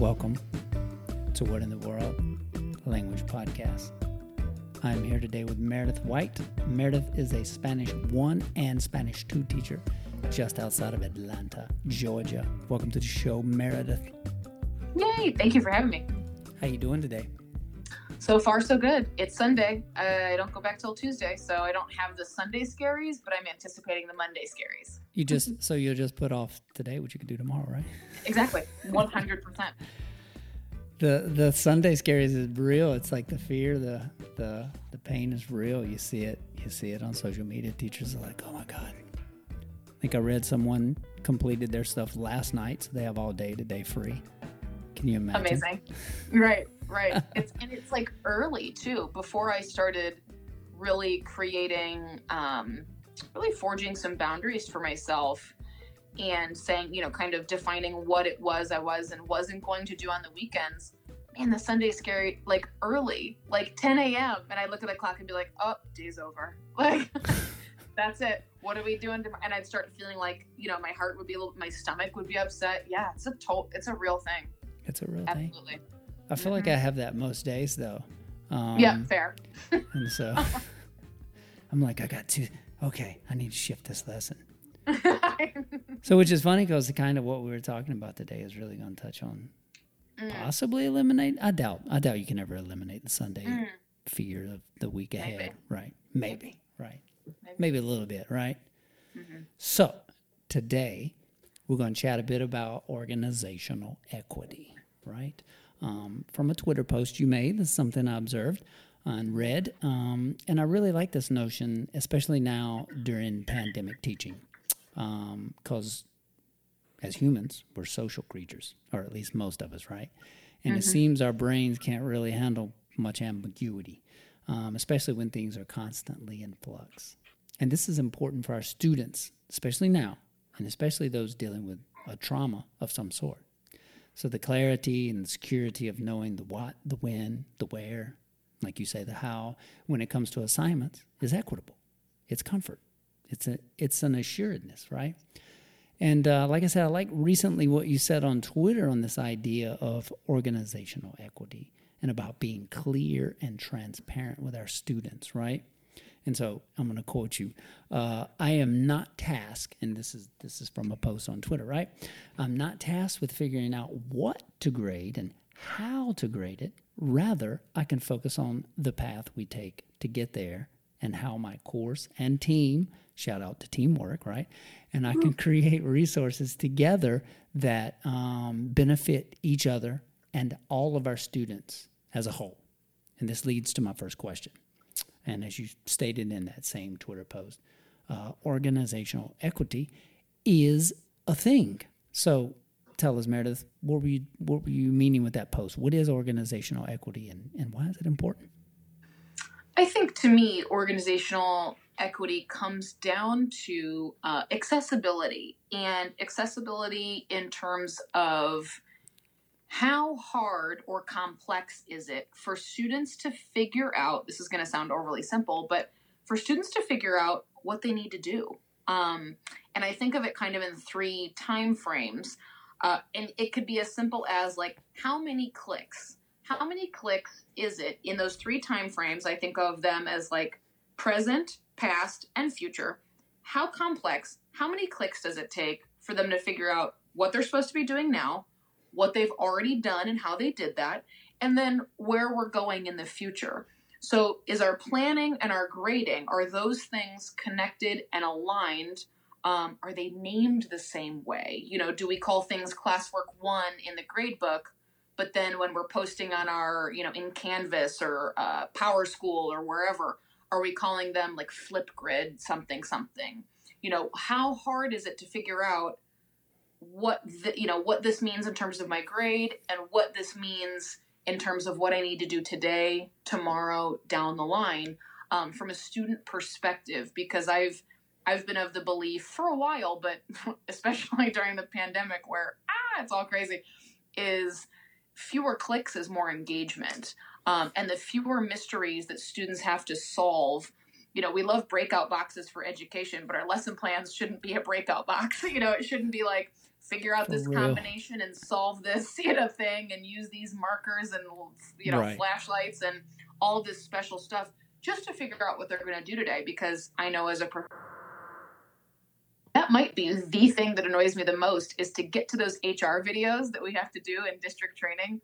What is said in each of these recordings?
Welcome to What in the World Language Podcast. I'm here today with Meredith White. Meredith is a Spanish 1 and Spanish 2 teacher just outside of Atlanta, Georgia. Welcome to the show, Meredith. Yay! Thank you for having me. How you doing today? So far, so good. It's Sunday. I don't go back till Tuesday, so I don't have the Sunday scaries, but I'm anticipating the Monday scaries. You just so you'll just put off today what you could do tomorrow, right? Exactly, one hundred percent. The the Sunday scaries is real. It's like the fear, the the the pain is real. You see it. You see it on social media. Teachers are like, "Oh my god." I think I read someone completed their stuff last night, so they have all day today free. Can you imagine? Amazing. Right, right. it's and it's like early too. Before I started really creating, um, really forging some boundaries for myself, and saying, you know, kind of defining what it was I was and wasn't going to do on the weekends. Man, the Sunday scary like early, like 10 a.m. And I look at the clock and be like, oh, day's over. Like. that's it. What are we doing? And I'd start feeling like, you know, my heart would be a little, my stomach would be upset. Yeah, it's a total, it's a real thing. It's a real Absolutely. thing. I feel like I have that most days though. Um, yeah, fair. and so I'm like, I got to, okay, I need to shift this lesson. so, which is funny because the kind of what we were talking about today is really going to touch on mm. possibly eliminate. I doubt. I doubt you can ever eliminate the Sunday mm. fear of the week ahead. Maybe. Right? Maybe. Right. Maybe. Maybe a little bit. Right. Mm-hmm. So today we're going to chat a bit about organizational equity. Right. Um, from a Twitter post you made, this is something I observed and read, um, and I really like this notion, especially now during pandemic teaching because um, as humans, we're social creatures, or at least most of us, right? And mm-hmm. it seems our brains can't really handle much ambiguity, um, especially when things are constantly in flux. And this is important for our students, especially now, and especially those dealing with a trauma of some sort. So the clarity and the security of knowing the what, the when, the where, like you say, the how, when it comes to assignments, is equitable. It's comfort. It's a it's an assuredness, right? And uh, like I said, I like recently what you said on Twitter on this idea of organizational equity and about being clear and transparent with our students, right? And so I'm going to quote you. Uh, I am not tasked, and this is this is from a post on Twitter, right? I'm not tasked with figuring out what to grade and how to grade it. Rather, I can focus on the path we take to get there and how my course and team shout out to teamwork, right? And I can create resources together that um, benefit each other and all of our students as a whole. And this leads to my first question. And as you stated in that same Twitter post, uh, organizational equity is a thing. So tell us, Meredith, what were you what were you meaning with that post? What is organizational equity and, and why is it important? I think to me, organizational equity comes down to uh, accessibility and accessibility in terms of how hard or complex is it for students to figure out this is going to sound overly simple but for students to figure out what they need to do um, and i think of it kind of in three time frames uh, and it could be as simple as like how many clicks how many clicks is it in those three time frames i think of them as like present past, and future. How complex, how many clicks does it take for them to figure out what they're supposed to be doing now, what they've already done and how they did that, and then where we're going in the future? So, is our planning and our grading, are those things connected and aligned? Um, are they named the same way? You know, do we call things classwork one in the grade book, but then when we're posting on our, you know, in Canvas or uh, PowerSchool or wherever, are we calling them like Flipgrid something something? You know, how hard is it to figure out what the, you know what this means in terms of my grade and what this means in terms of what I need to do today, tomorrow, down the line, um, from a student perspective? Because I've I've been of the belief for a while, but especially during the pandemic, where ah, it's all crazy, is fewer clicks is more engagement um, and the fewer mysteries that students have to solve you know we love breakout boxes for education but our lesson plans shouldn't be a breakout box you know it shouldn't be like figure out For this real. combination and solve this you know thing and use these markers and you know Right. flashlights and all this special stuff just to figure out what they're going to do today because I know as a pro- that might be the thing that annoys me the most is to get to those HR videos that we have to do in district training.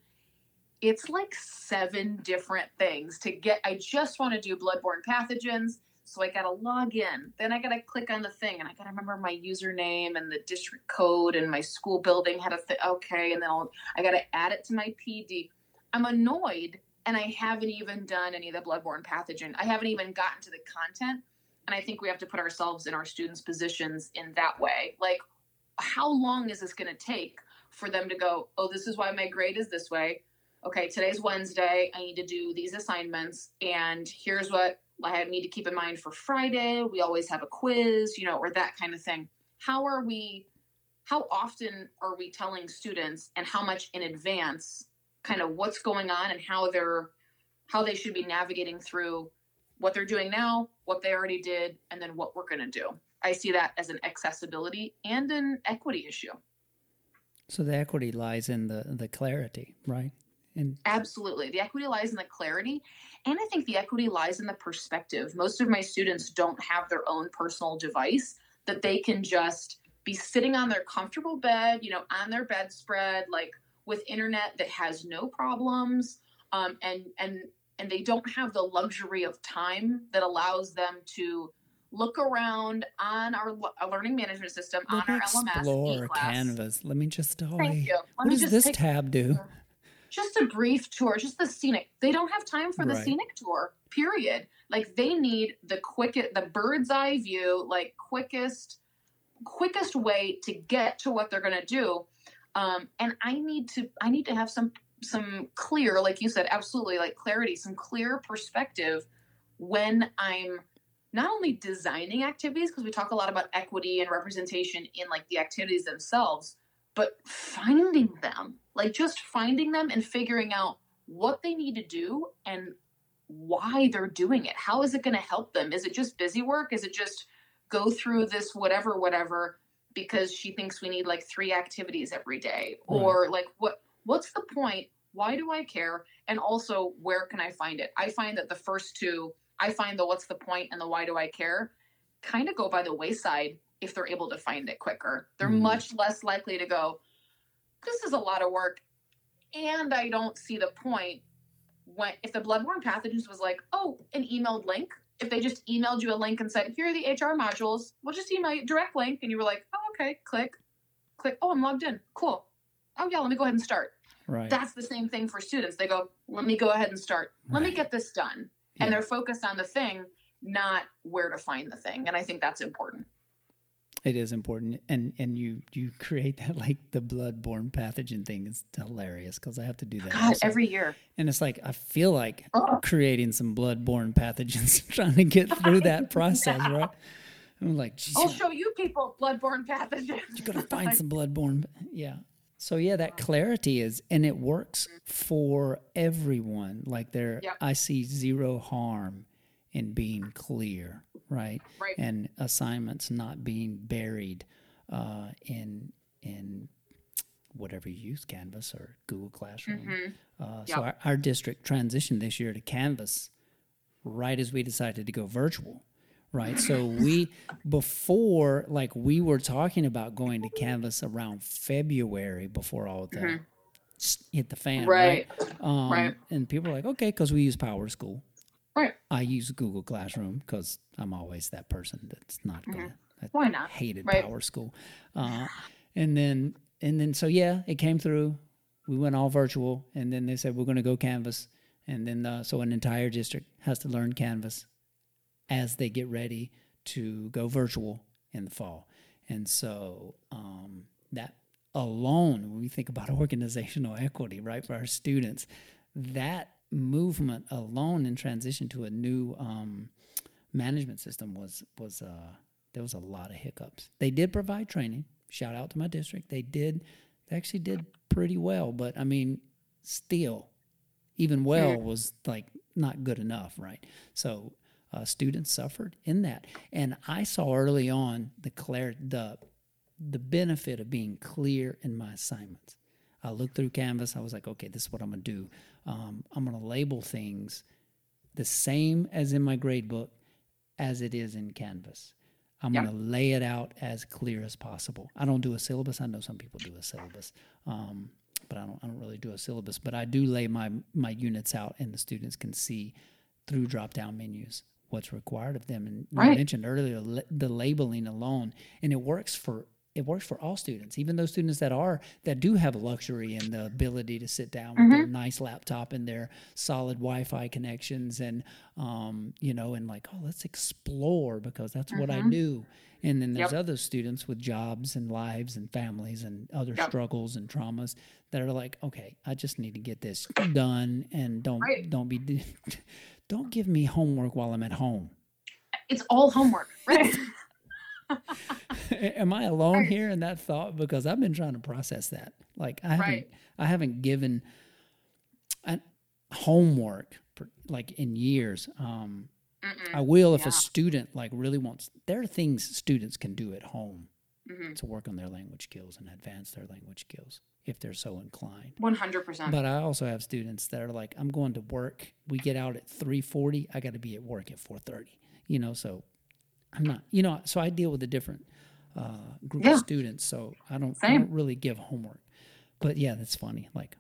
It's like seven different things to get. I just want to do bloodborne pathogens. So I got to log in. Then I got to click on the thing and I got to remember my username and the district code and my school building had a thing. Okay. And then I'll, I got to add it to my PD. I'm annoyed and I haven't even done any of the bloodborne pathogen. I haven't even gotten to the content. And I think we have to put ourselves in our students' positions in that way. Like, how long is this going to take for them to go, oh, this is why my grade is this way? Okay, today's Wednesday. I need to do these assignments. And here's what I need to keep in mind for Friday. We always have a quiz, you know, or that kind of thing. How are we, how often are we telling students and how much in advance kind of what's going on and how they're, how they should be navigating through what they're doing now, what they already did, and then what we're going to do. I see that as an accessibility and an equity issue. So the equity lies in the the clarity, right? And Absolutely. The equity lies in the clarity. And I think the equity lies in the perspective. Most of my students don't have their own personal device that they can just be sitting on their comfortable bed, you know, on their bedspread, like with internet that has no problems. Um, and, and, and they don't have the luxury of time that allows them to look around on our, our learning management system, on our LMS, explore E-class. Canvas. Let me just oh, Thank you. Let What me does just this tab do? just a brief tour, just the scenic. They don't have time for the Right. scenic tour. Period. Like they need the quickest, the bird's eye view, like quickest, quickest way to get to what they're going to do. Um, and I need to, I need to have some, some clear, like you said, absolutely, like clarity, some clear perspective when I'm not only designing activities because we talk a lot about equity and representation in like the activities themselves but finding them like just finding them and figuring out what they need to do and why they're doing it. How is it going to help them? Is it just busy work? Is it just go through this whatever whatever because she thinks we need like three activities every day? Right. or like what what's the point? Why do i care? And also where can i find it? I find that the first two i find the what's the point and the why do i care kind of go by the wayside if they're able to find it quicker. They're Mhm. much less likely to go this is a lot of work and i don't see the point when if the bloodborne pathogens was like oh an emailed link if they just emailed you a link and said here are the hr modules we'll just email you direct link and you were like oh okay click click oh i'm logged in cool. Oh yeah let me go ahead and start Right. that's the same thing for students they go let me go ahead and start let me get this done Yeah. and they're focused on the thing not where to find the thing and i think that's important It is important, and and you you create that like the bloodborne pathogen thing is hilarious because I have to do that. god also. every year and it's like I feel like Oh. creating some bloodborne pathogens, trying to get through that process, know. right? I'm like, geez, i'll show you people bloodborne pathogens you gotta find some bloodborne. Yeah. So yeah, that clarity is, and it works for everyone. Like there, Yep. I see zero harm in being clear, right? right and assignments not being buried uh, in in whatever you use, Canvas or Google Classroom. Mhm. Uh, so our, our district transitioned this year to Canvas right as we decided to go virtual. Right. So we before like we were talking about going to Canvas around February before all the Mhm. hit the fan. Right. right Um, Right. And people are like, okay, because we use Power School. right I use Google Classroom because I'm always that person that's not gonna. I why not hated Right. Power School, uh, and then and then so yeah, it came through. We went all virtual, and then they said we're going to go Canvas, and then uh, so an entire district has to learn Canvas as they get ready to go virtual in the fall, and so um, that alone, when we think about organizational equity, right, for our students, that movement alone in transition to a new um, management system was was uh, there was a lot of hiccups. They did provide training. Shout out to my district. They did they actually did pretty well, but I mean, still, even well was like not good enough, right? So uh, students suffered in that, and I saw early on the clar- the the benefit of being clear in my assignments. I looked through Canvas. I was like, okay, this is what I'm gonna do. Um, I'm gonna label things the same as in my grade book as it is in Canvas. I'm yeah. going to lay it out as clear as possible. I don't do a syllabus. I know some people do a syllabus, um, but I don't. I don't really do a syllabus. But I do lay my my units out, and the students can see through drop down menus what's required of them. And right. you mentioned earlier the labeling alone, and it works for it works for all students, even those students that are that do have luxury and the ability to sit down with mm-hmm. their nice laptop and their solid Wi-Fi connections, and um, you know, and like, oh, let's explore because that's mm-hmm. what I mm-hmm. do. And then there's yep. other students with jobs and lives and families and other yep. struggles and traumas that are like, okay, I just need to get this done and don't right. don't be don't give me homework while I'm at home. It's all homework, right? Am I alone right. here in that thought? Because I've been trying to process that. Like I haven't, right. I haven't given homework for, like in years. Um, I will if yeah. a student like really wants. There are things students can do at home mm-hmm. to work on their language skills and advance their language skills if they're so inclined. One hundred percent. But I also have students that are like, I'm going to work. We get out at three forty. I got to be at work at four thirty. You know, so I'm not, you know, so I deal with a different uh, group yeah. of students, so I don't, I don't really give homework. But yeah, that's funny. Like,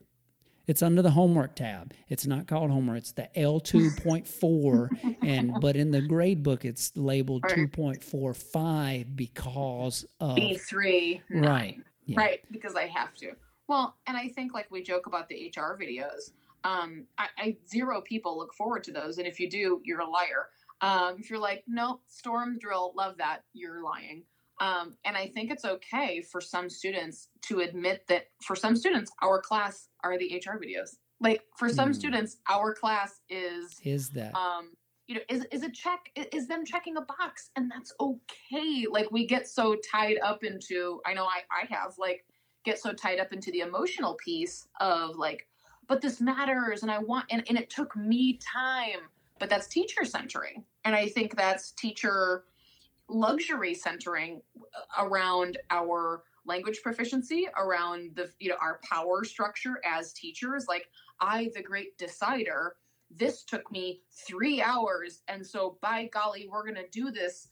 it's under the homework tab. It's not called homework. It's the L two point four, and but in the grade book, it's labeled two point four five because of B three. Right. Yeah. Right, because I have to. Well, and I think like we joke about the HR videos. Um, I, I zero people look forward to those, and if you do, you're a liar. Um, if you're like, nope, storm drill, love that, you're lying. Um, and I think it's okay for some students to admit that for some students, our class are the HR videos. Like for some mm. students, our class is is that um, you know is is a check is them checking a box, and that's okay. Like we get so tied up into I know I I have like get so tied up into the emotional piece of like, but this matters, and I want and and it took me time but that's teacher centering. And I think that's teacher luxury centering around our language proficiency, around the, you know, our power structure as teachers. Like, I, the great decider, this took me three hours. And so, by golly, we're going to do this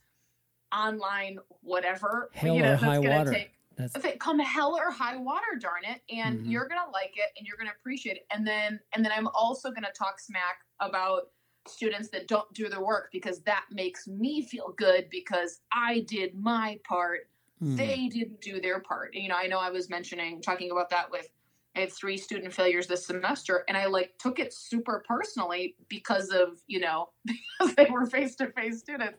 online, whatever. Hell you know, or high water. Take, that's... If it come hell or high water, darn it, and mm-hmm. you're gonna like it and you're gonna appreciate it, and then and then I'm also gonna talk smack about students that don't do their work because that makes me feel good because I did my part. Mm. They didn't do their part. You know, I know I was mentioning talking about that with I had three student failures this semester and I like took it super personally because of, you know, because they were face to face students.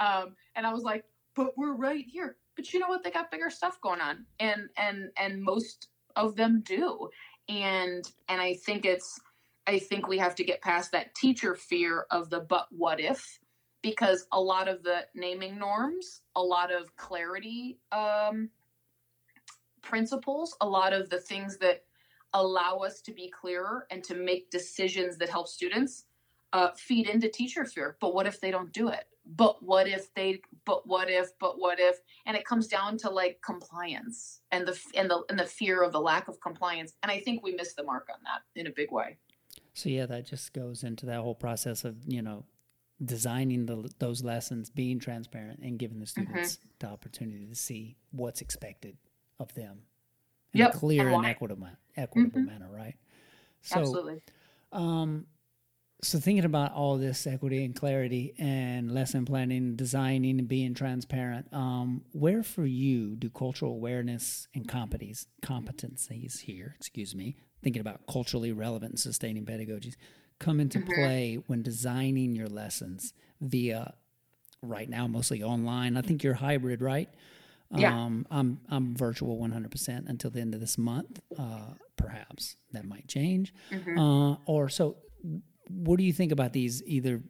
Um, and I was like, but we're right here. But you know what? They got bigger stuff going on. And and and most of them do. And and I think it's I think we have to get past that teacher fear of the but what if, because a lot of the naming norms, a lot of clarity um, principles, a lot of the things that allow us to be clearer and to make decisions that help students uh, feed into teacher fear. But what if they don't do it? But what if they? But what if? But what if? And it comes down to like compliance and the and the and the fear of the lack of compliance. And I think we missed the mark on that in a big way. So yeah, that just goes into that whole process of you know designing the, those lessons, being transparent, and giving the mm-hmm. students mm-hmm. the opportunity to see what's expected of them in yep. a clear and, and equitable, equitable mm-hmm. manner, right? So, Absolutely. Um, so thinking about all this equity and clarity and lesson planning, designing, and being transparent, um, where for you do cultural awareness and competencies competencies here, excuse me, thinking about culturally relevant and sustaining pedagogies come into mm-hmm. play when designing your lessons via right now mostly online. I think you're hybrid, right? Yeah. Um, I'm I'm virtual 100% until the end of this month. Uh, perhaps that might change. Mm-hmm. Uh, or so, what do you think about these either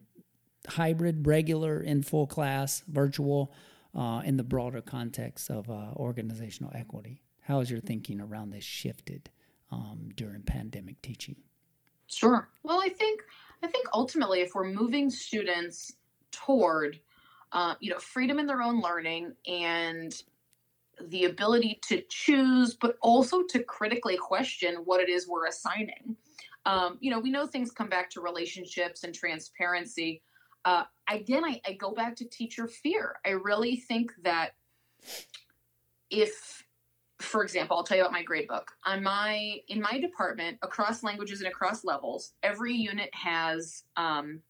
hybrid, regular, in full class, virtual, uh, in the broader context of uh, organizational equity? How has your thinking around this shifted? um, during pandemic teaching? Sure. Well, I think I think ultimately, if we're moving students toward, uh, you know, freedom in their own learning and the ability to choose, but also to critically question what it is we're assigning. Um, you know, we know things come back to relationships and transparency. Uh, again, I, I go back to teacher fear. I really think that if for example, I'll tell you about my grade book. On my in my department, across languages and across levels, every unit has um,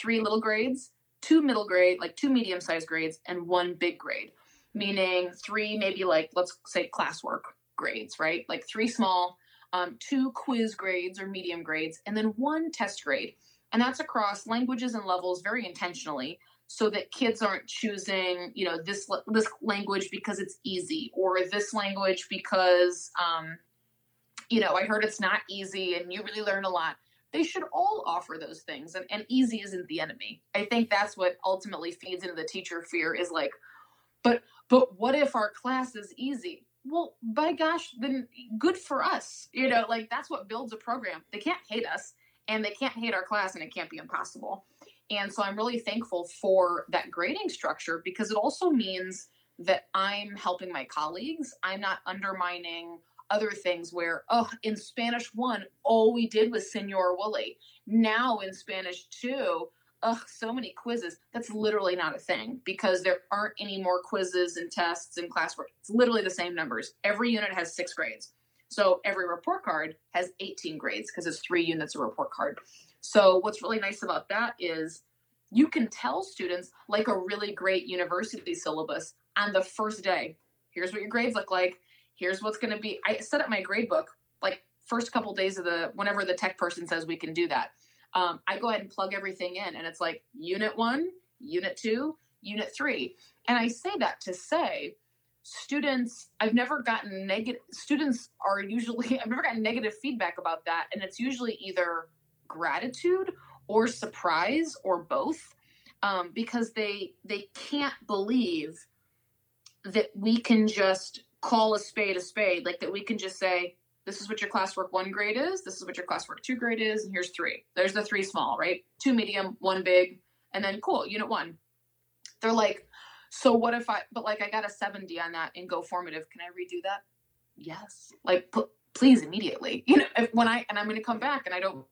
three little grades, two middle grade, like two medium sized grades, and one big grade. Meaning three, maybe like let's say classwork grades, right? Like three small, um, two quiz grades or medium grades, and then one test grade. And that's across languages and levels very intentionally so that kids aren't choosing you know this this language because it's easy or this language because um, you know i heard it's not easy and you really learn a lot. They should all offer those things and, and easy isn't the enemy. I think that's what ultimately feeds into the teacher fear is like but but what if our class is easy well by gosh then good for us you know like that's what builds a program they can't hate us and they can't hate our class and it can't be impossible and so I'm really thankful for that grading structure because it also means that I'm helping my colleagues. I'm not undermining other things where, oh, in Spanish one, all we did was Senor Wooly. Now in Spanish two, ugh, so many quizzes. That's literally not a thing because there aren't any more quizzes and tests and classwork. It's literally the same numbers. Every unit has six grades. So every report card has 18 grades because it's three units a report card. So what's really nice about that is you can tell students like a really great university syllabus on the first day. Here's what your grades look like. Here's what's going to be. I set up my grade book like first couple days of the whenever the tech person says we can do that. Um, I go ahead and plug everything in, and it's like unit one, unit two, unit three, and I say that to say students i've never gotten negative students are usually i've never gotten negative feedback about that and it's usually either gratitude or surprise or both um, because they they can't believe that we can just call a spade a spade like that we can just say this is what your classwork one grade is this is what your classwork two grade is and here's three. There's the three small right? Two medium one big and then cool unit one. They're like so what if i but like i got a 70 on that in go formative. Can i redo that? Yes. Like p- please immediately. You know if, when i and i'm going to come back and i don't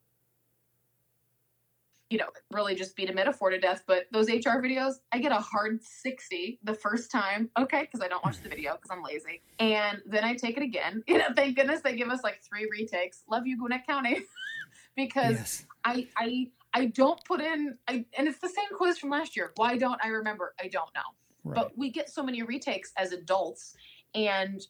you know, really just beat a metaphor to death. But those HR videos, I get a hard 60 the first time. Okay, because I don't watch the mm. video because I'm lazy. And then I take it again. You know, thank goodness they give us like three retakes. Love you, Gwinnett County. because yes. I I I don't put in I and it's the same quiz from last year. Why don't I remember? I don't know. Right. But we get so many retakes as adults and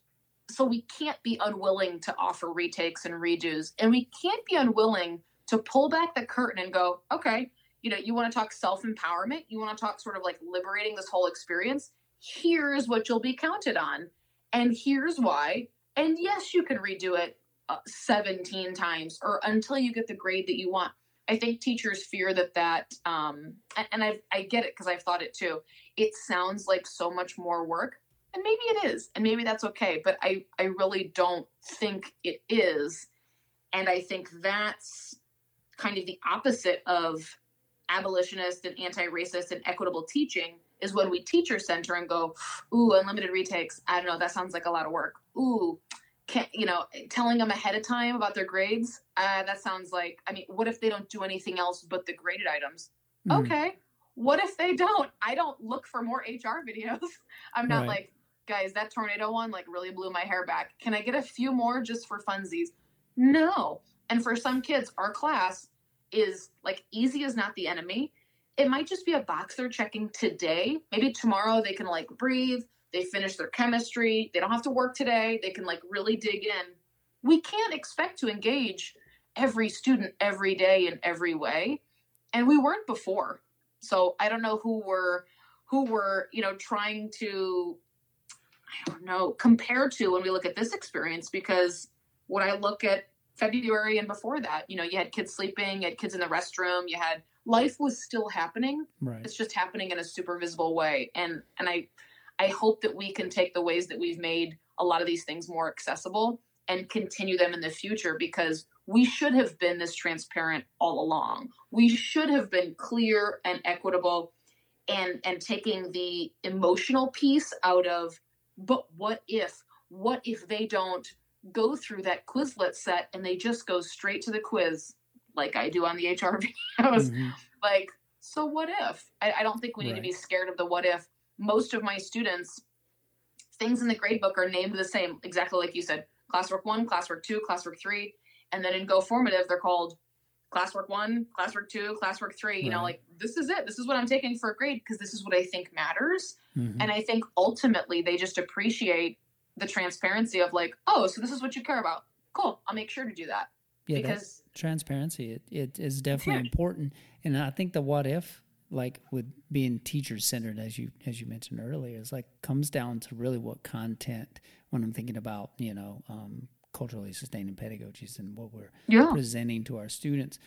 so we can't be unwilling to offer retakes and redos and we can't be unwilling to pull back the curtain and go, okay, you know, you want to talk self empowerment, you want to talk sort of like liberating this whole experience. Here's what you'll be counted on, and here's why. And yes, you can redo it uh, 17 times or until you get the grade that you want. I think teachers fear that that, um, and I I get it because I've thought it too. It sounds like so much more work, and maybe it is, and maybe that's okay. But I I really don't think it is, and I think that's kind of the opposite of abolitionist and anti-racist and equitable teaching is when we teacher center and go, ooh, unlimited retakes. I don't know, that sounds like a lot of work. Ooh, can you know, telling them ahead of time about their grades. Uh, that sounds like. I mean, what if they don't do anything else but the graded items? Mm. Okay. What if they don't? I don't look for more HR videos. I'm not right. like, guys, that tornado one like really blew my hair back. Can I get a few more just for funsies? No. And for some kids, our class is like easy is not the enemy. It might just be a box they're checking today. Maybe tomorrow they can like breathe, they finish their chemistry, they don't have to work today, they can like really dig in. We can't expect to engage every student every day in every way. And we weren't before. So I don't know who were who were, you know, trying to I don't know, compare to when we look at this experience because when I look at February and before that, you know, you had kids sleeping, you had kids in the restroom, you had life was still happening. Right. It's just happening in a super visible way. And and I I hope that we can take the ways that we've made a lot of these things more accessible and continue them in the future because we should have been this transparent all along. We should have been clear and equitable and and taking the emotional piece out of but what if what if they don't go through that quizlet set and they just go straight to the quiz like i do on the hr videos mm-hmm. like so what if I, I, don't think we need right. to be scared of the what if most of my students things in the gradebook are named the same exactly like you said classwork one classwork two classwork three and then in go formative they're called classwork one classwork two classwork three you right. know like this is it this is what i'm taking for a grade because this is what i think matters mm-hmm. and i think ultimately they just appreciate the transparency of like oh so this is what you care about. Cool. I'll make sure to do that. Yeah because transparency it, it is definitely important. And i think the what if like with being teacher centered as you as you mentioned earlier is like comes down to really what content when i'm thinking about you know um, culturally sustaining pedagogies and what we're yeah. presenting to our students,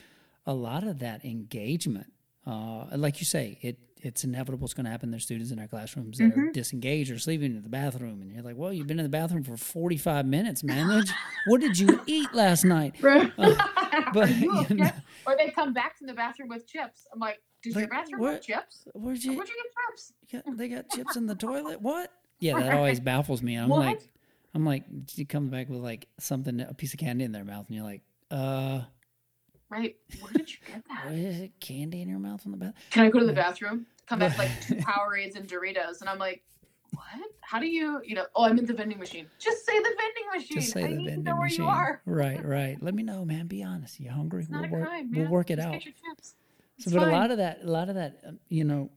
a lot of that engagement, uh, like you say, it it's inevitable it's going to happen. There's students in our classrooms that mm-hmm. are disengaged or sleeping in the bathroom, and you're like, "Well, you've been in the bathroom for 45 minutes, man. what did you eat last night?" Right. Uh, but you know, or they come back from the bathroom with chips. I'm like, "Did like, your bathroom what, have chips? Where'd you? Where'd you get chips? Yeah, they got chips in the toilet. What? Yeah, that always baffles me. I'm what? like, I'm like, she comes back with like something, a piece of candy in their mouth, and you're like, uh. Right. Where did you get that? What is it? Candy in your mouth on the bath? Can I go to the bathroom? Come back like two Powerades and Doritos, and I'm like, what? How do you, you know? Oh, I'm in the vending machine. Just say the vending machine. Just say I the need vending to know where machine. You are. Right, right. Let me know, man. Be honest. You hungry? we'll work. Crime, we'll work it Just out. So, but fine. a lot of that, a lot of that, um, you know,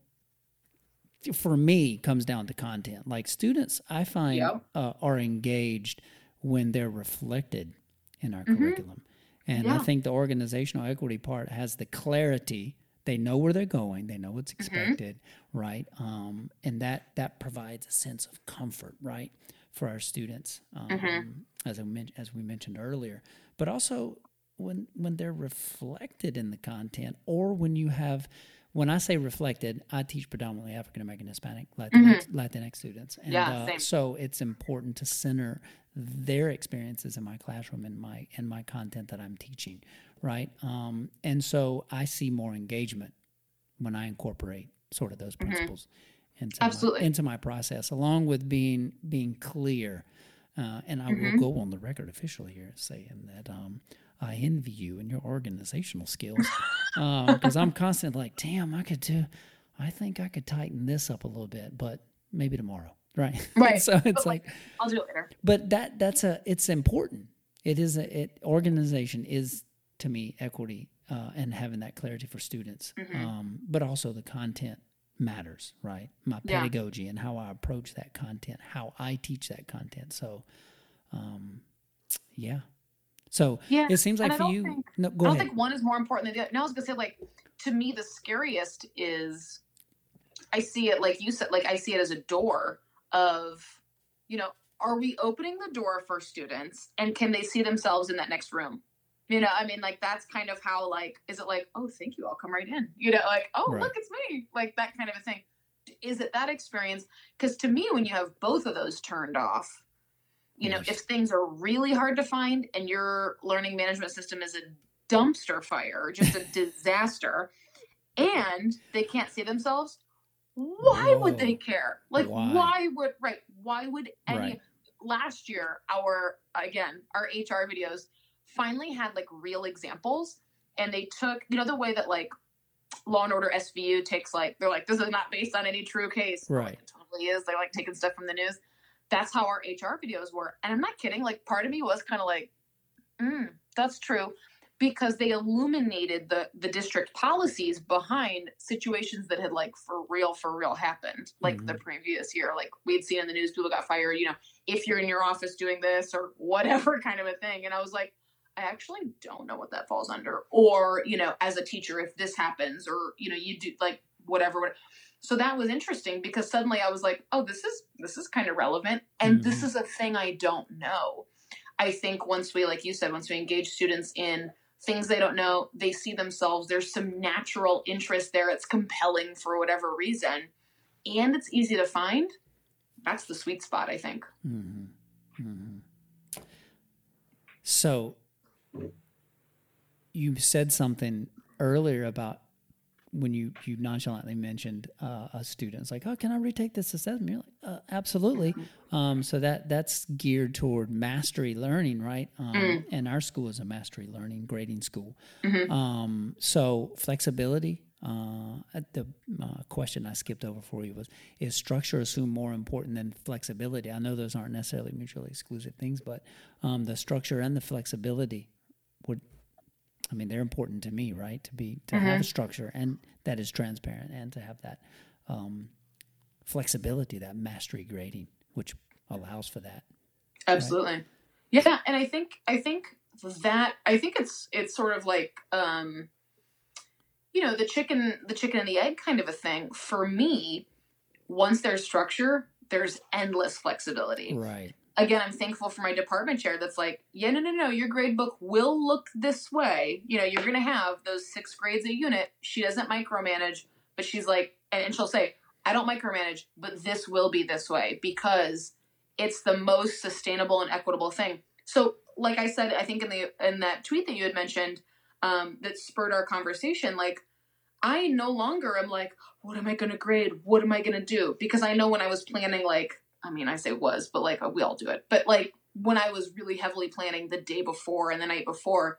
for me comes down to content. Like students, I find yep. uh, are engaged when they're reflected in our mm-hmm. curriculum, and yeah. I think the organizational equity part has the clarity. They know where they're going. They know what's mm-hmm. expected, mm-hmm. right? Um, and that that provides a sense of comfort, right, for our students, um, mm-hmm. as I men- as we mentioned earlier. But also when when they're reflected in the content, or when you have when I say reflected, I teach predominantly African American, Hispanic, Latinx, mm-hmm. Latinx students, and yeah, uh, so it's important to center their experiences in my classroom and my and my content that I'm teaching, right? Um, and so I see more engagement when I incorporate sort of those mm-hmm. principles mm-hmm. into Absolutely. My, into my process, along with being being clear. Uh, and I mm-hmm. will go on the record officially here saying that um, I envy you and your organizational skills because um, I'm constantly like, damn, I could do. I think I could tighten this up a little bit, but maybe tomorrow, right? Right. so it's like, like, I'll do it later. But that that's a it's important. It is a it organization is to me equity uh, and having that clarity for students, mm-hmm. um, but also the content matters, right? My pedagogy yeah. and how I approach that content, how I teach that content. So, um, yeah, so yeah, it seems like for you, think, no, go I don't ahead. think one is more important than the other. No, I was gonna say like to me the scariest is I see it like you said, like I see it as a door of, you know, are we opening the door for students and can they see themselves in that next room? You know, I mean, like that's kind of how like is it like, oh, thank you, I'll come right in. You know, like, oh, right. look, it's me, like that kind of a thing. Is it that experience? Because to me, when you have both of those turned off, you know, yes. if things are really hard to find and your learning management system is a dumpster fire, just a disaster, and they can't see themselves, why Whoa. would they care? Like, why? why? would, right, why would any, right. last year, our, again, our HR videos finally had like real examples and they took, you know, the way that like Law and Order SVU takes like, they're like, this is not based on any true case. Right. Like, it totally is. They're like taking stuff from the news that's how our HR videos were. And I'm not kidding. Like part of me was kind of like, mm, that's true. Because they illuminated the the district policies behind situations that had like for real, for real happened, like mm-hmm. the previous year. Like we'd seen in the news, people got fired, you know, if you're in your office doing this or whatever kind of a thing. And I was like, I actually don't know what that falls under. Or, you know, as a teacher, if this happens, or, you know, you do like whatever, whatever so that was interesting because suddenly i was like oh this is this is kind of relevant and mm-hmm. this is a thing i don't know i think once we like you said once we engage students in things they don't know they see themselves there's some natural interest there it's compelling for whatever reason and it's easy to find that's the sweet spot i think mm-hmm. Mm-hmm. so you said something earlier about when you you nonchalantly mentioned uh, a student, it's like, oh, can I retake this assessment? You're like, uh, absolutely. Um, so that that's geared toward mastery learning, right? Um, mm. And our school is a mastery learning grading school. Mm-hmm. Um, so flexibility. Uh, the uh, question I skipped over for you was: Is structure assumed more important than flexibility? I know those aren't necessarily mutually exclusive things, but um, the structure and the flexibility I mean, they're important to me, right? To be to mm-hmm. have a structure and that is transparent, and to have that um, flexibility, that mastery grading, which allows for that. Absolutely, right? yeah. And I think I think that I think it's it's sort of like um, you know the chicken the chicken and the egg kind of a thing. For me, once there's structure, there's endless flexibility. Right again, I'm thankful for my department chair that's like, yeah, no, no, no, your grade book will look this way. You know, you're going to have those six grades a unit. She doesn't micromanage, but she's like, and, she'll say, I don't micromanage, but this will be this way because it's the most sustainable and equitable thing. So, like I said, I think in the in that tweet that you had mentioned um, that spurred our conversation, like I no longer am like, what am I going to grade? What am I going to do? Because I know when I was planning, like I mean, I say was, but like we all do it. But like when I was really heavily planning the day before and the night before,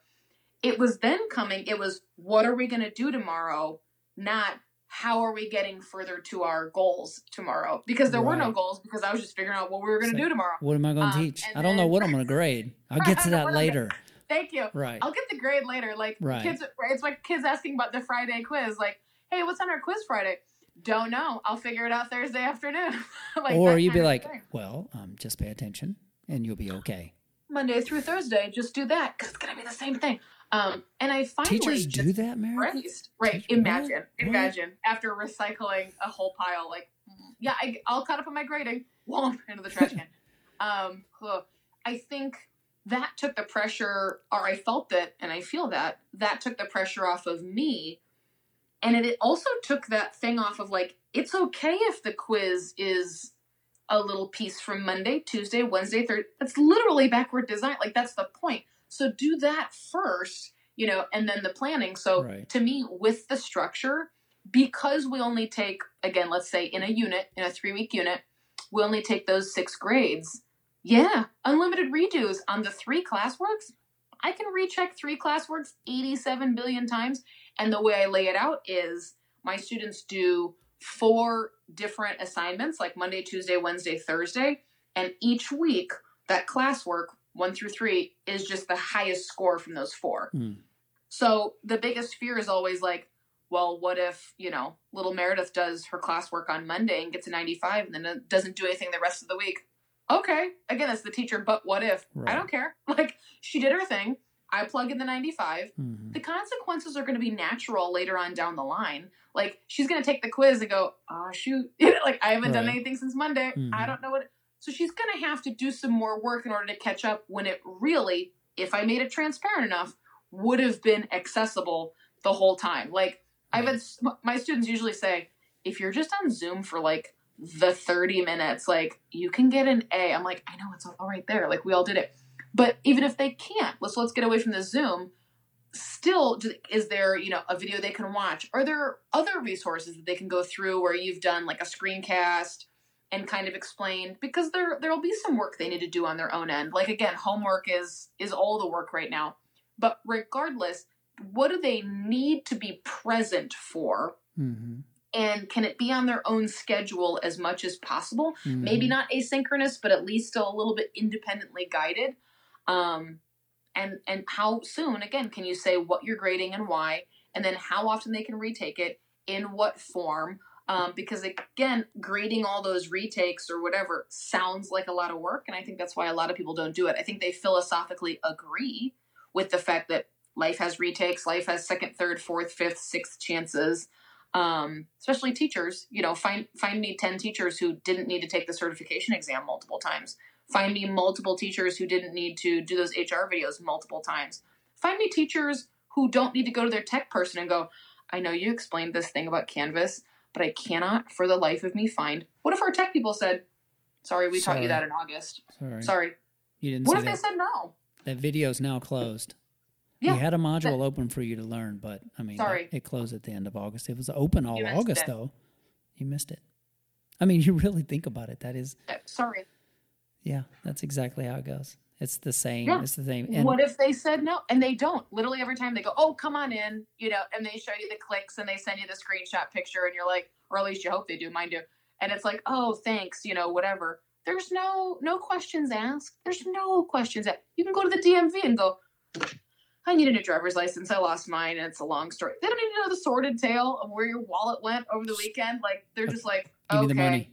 it was then coming. It was what are we going to do tomorrow? Not how are we getting further to our goals tomorrow? Because there right. were no goals because I was just figuring out what we were going to do tomorrow. What am I going to um, teach? I don't know what I'm going to grade. I'll get to that later. Thank you. Right. I'll get the grade later. Like right. kids, it's like kids asking about the Friday quiz. Like, hey, what's on our quiz Friday? Don't know. I'll figure it out Thursday afternoon. like or you'd be like, thing. well, um, just pay attention and you'll be okay. Monday through Thursday, just do that because it's gonna be the same thing. Um, and I finally teachers do that, Mary. Right? imagine, what? imagine after recycling a whole pile, like, yeah, I, will cut up on my grading, whomp into the trash can. um, I think that took the pressure, or I felt that, and I feel that that took the pressure off of me and it also took that thing off of like it's okay if the quiz is a little piece from Monday, Tuesday, Wednesday, Thursday. That's literally backward design. Like that's the point. So do that first, you know, and then the planning. So right. to me, with the structure, because we only take again, let's say in a unit, in a three week unit, we only take those six grades. Yeah, unlimited redos on the three classworks. I can recheck three classworks 87 billion times and the way I lay it out is my students do four different assignments, like Monday, Tuesday, Wednesday, Thursday. And each week, that classwork, one through three, is just the highest score from those four. Mm. So the biggest fear is always like, well, what if, you know, little Meredith does her classwork on Monday and gets a 95 and then doesn't do anything the rest of the week? Okay. Again, that's the teacher, but what if? Right. I don't care. Like, she did her thing. I plug in the 95. Mm-hmm. The consequences are going to be natural later on down the line. Like she's going to take the quiz and go, "Oh shoot, like I haven't right. done anything since Monday. Mm-hmm. I don't know what." So she's going to have to do some more work in order to catch up when it really, if I made it transparent enough, would have been accessible the whole time. Like. I've had my students usually say, if you're just on Zoom for like the 30 minutes, like you can get an A. I'm like, I know it's all right there. Like we all did it but even if they can't, let's let's get away from the Zoom. Still, is there you know a video they can watch? Are there other resources that they can go through where you've done like a screencast and kind of explained? Because there there'll be some work they need to do on their own end. Like again, homework is is all the work right now. But regardless, what do they need to be present for? Mm-hmm and can it be on their own schedule as much as possible mm-hmm. maybe not asynchronous but at least still a little bit independently guided um, and and how soon again can you say what you're grading and why, and then how often they can retake it in what form. Um, because again, grading all those retakes or whatever sounds like a lot of work, and I think that's why a lot of people don't do it. I think they philosophically agree with the fact that life has retakes, life has second, third, fourth, fifth, sixth chances. Um, especially teachers, you know, find find me ten teachers who didn't need to take the certification exam multiple times Find me multiple teachers who didn't need to do those HR videos multiple times. Find me teachers who don't need to go to their tech person and go, I know you explained this thing about Canvas, but I cannot for the life of me find. What if our tech people said, Sorry, we Sorry. taught you that in August. Sorry. Sorry. You didn't What if that. they said no? That video is now closed. Yeah, we had a module open for you to learn, but I mean, sorry. it closed at the end of August. It was open all August, it. though. You missed it. I mean, you really think about it. That is. Uh, sorry. Yeah, that's exactly how it goes. It's the same. Yeah. It's the same. And what if they said no? And they don't. Literally every time they go, oh, come on in, you know, and they show you the clicks and they send you the screenshot picture and you're like, or at least you hope they do, mine do. And it's like, oh, thanks, you know, whatever. There's no no questions asked. There's no questions asked. You can go to the DMV and go, I need a new driver's license. I lost mine, and it's a long story. They don't even know the sordid tale of where your wallet went over the weekend. Like they're just like, give okay, me the money.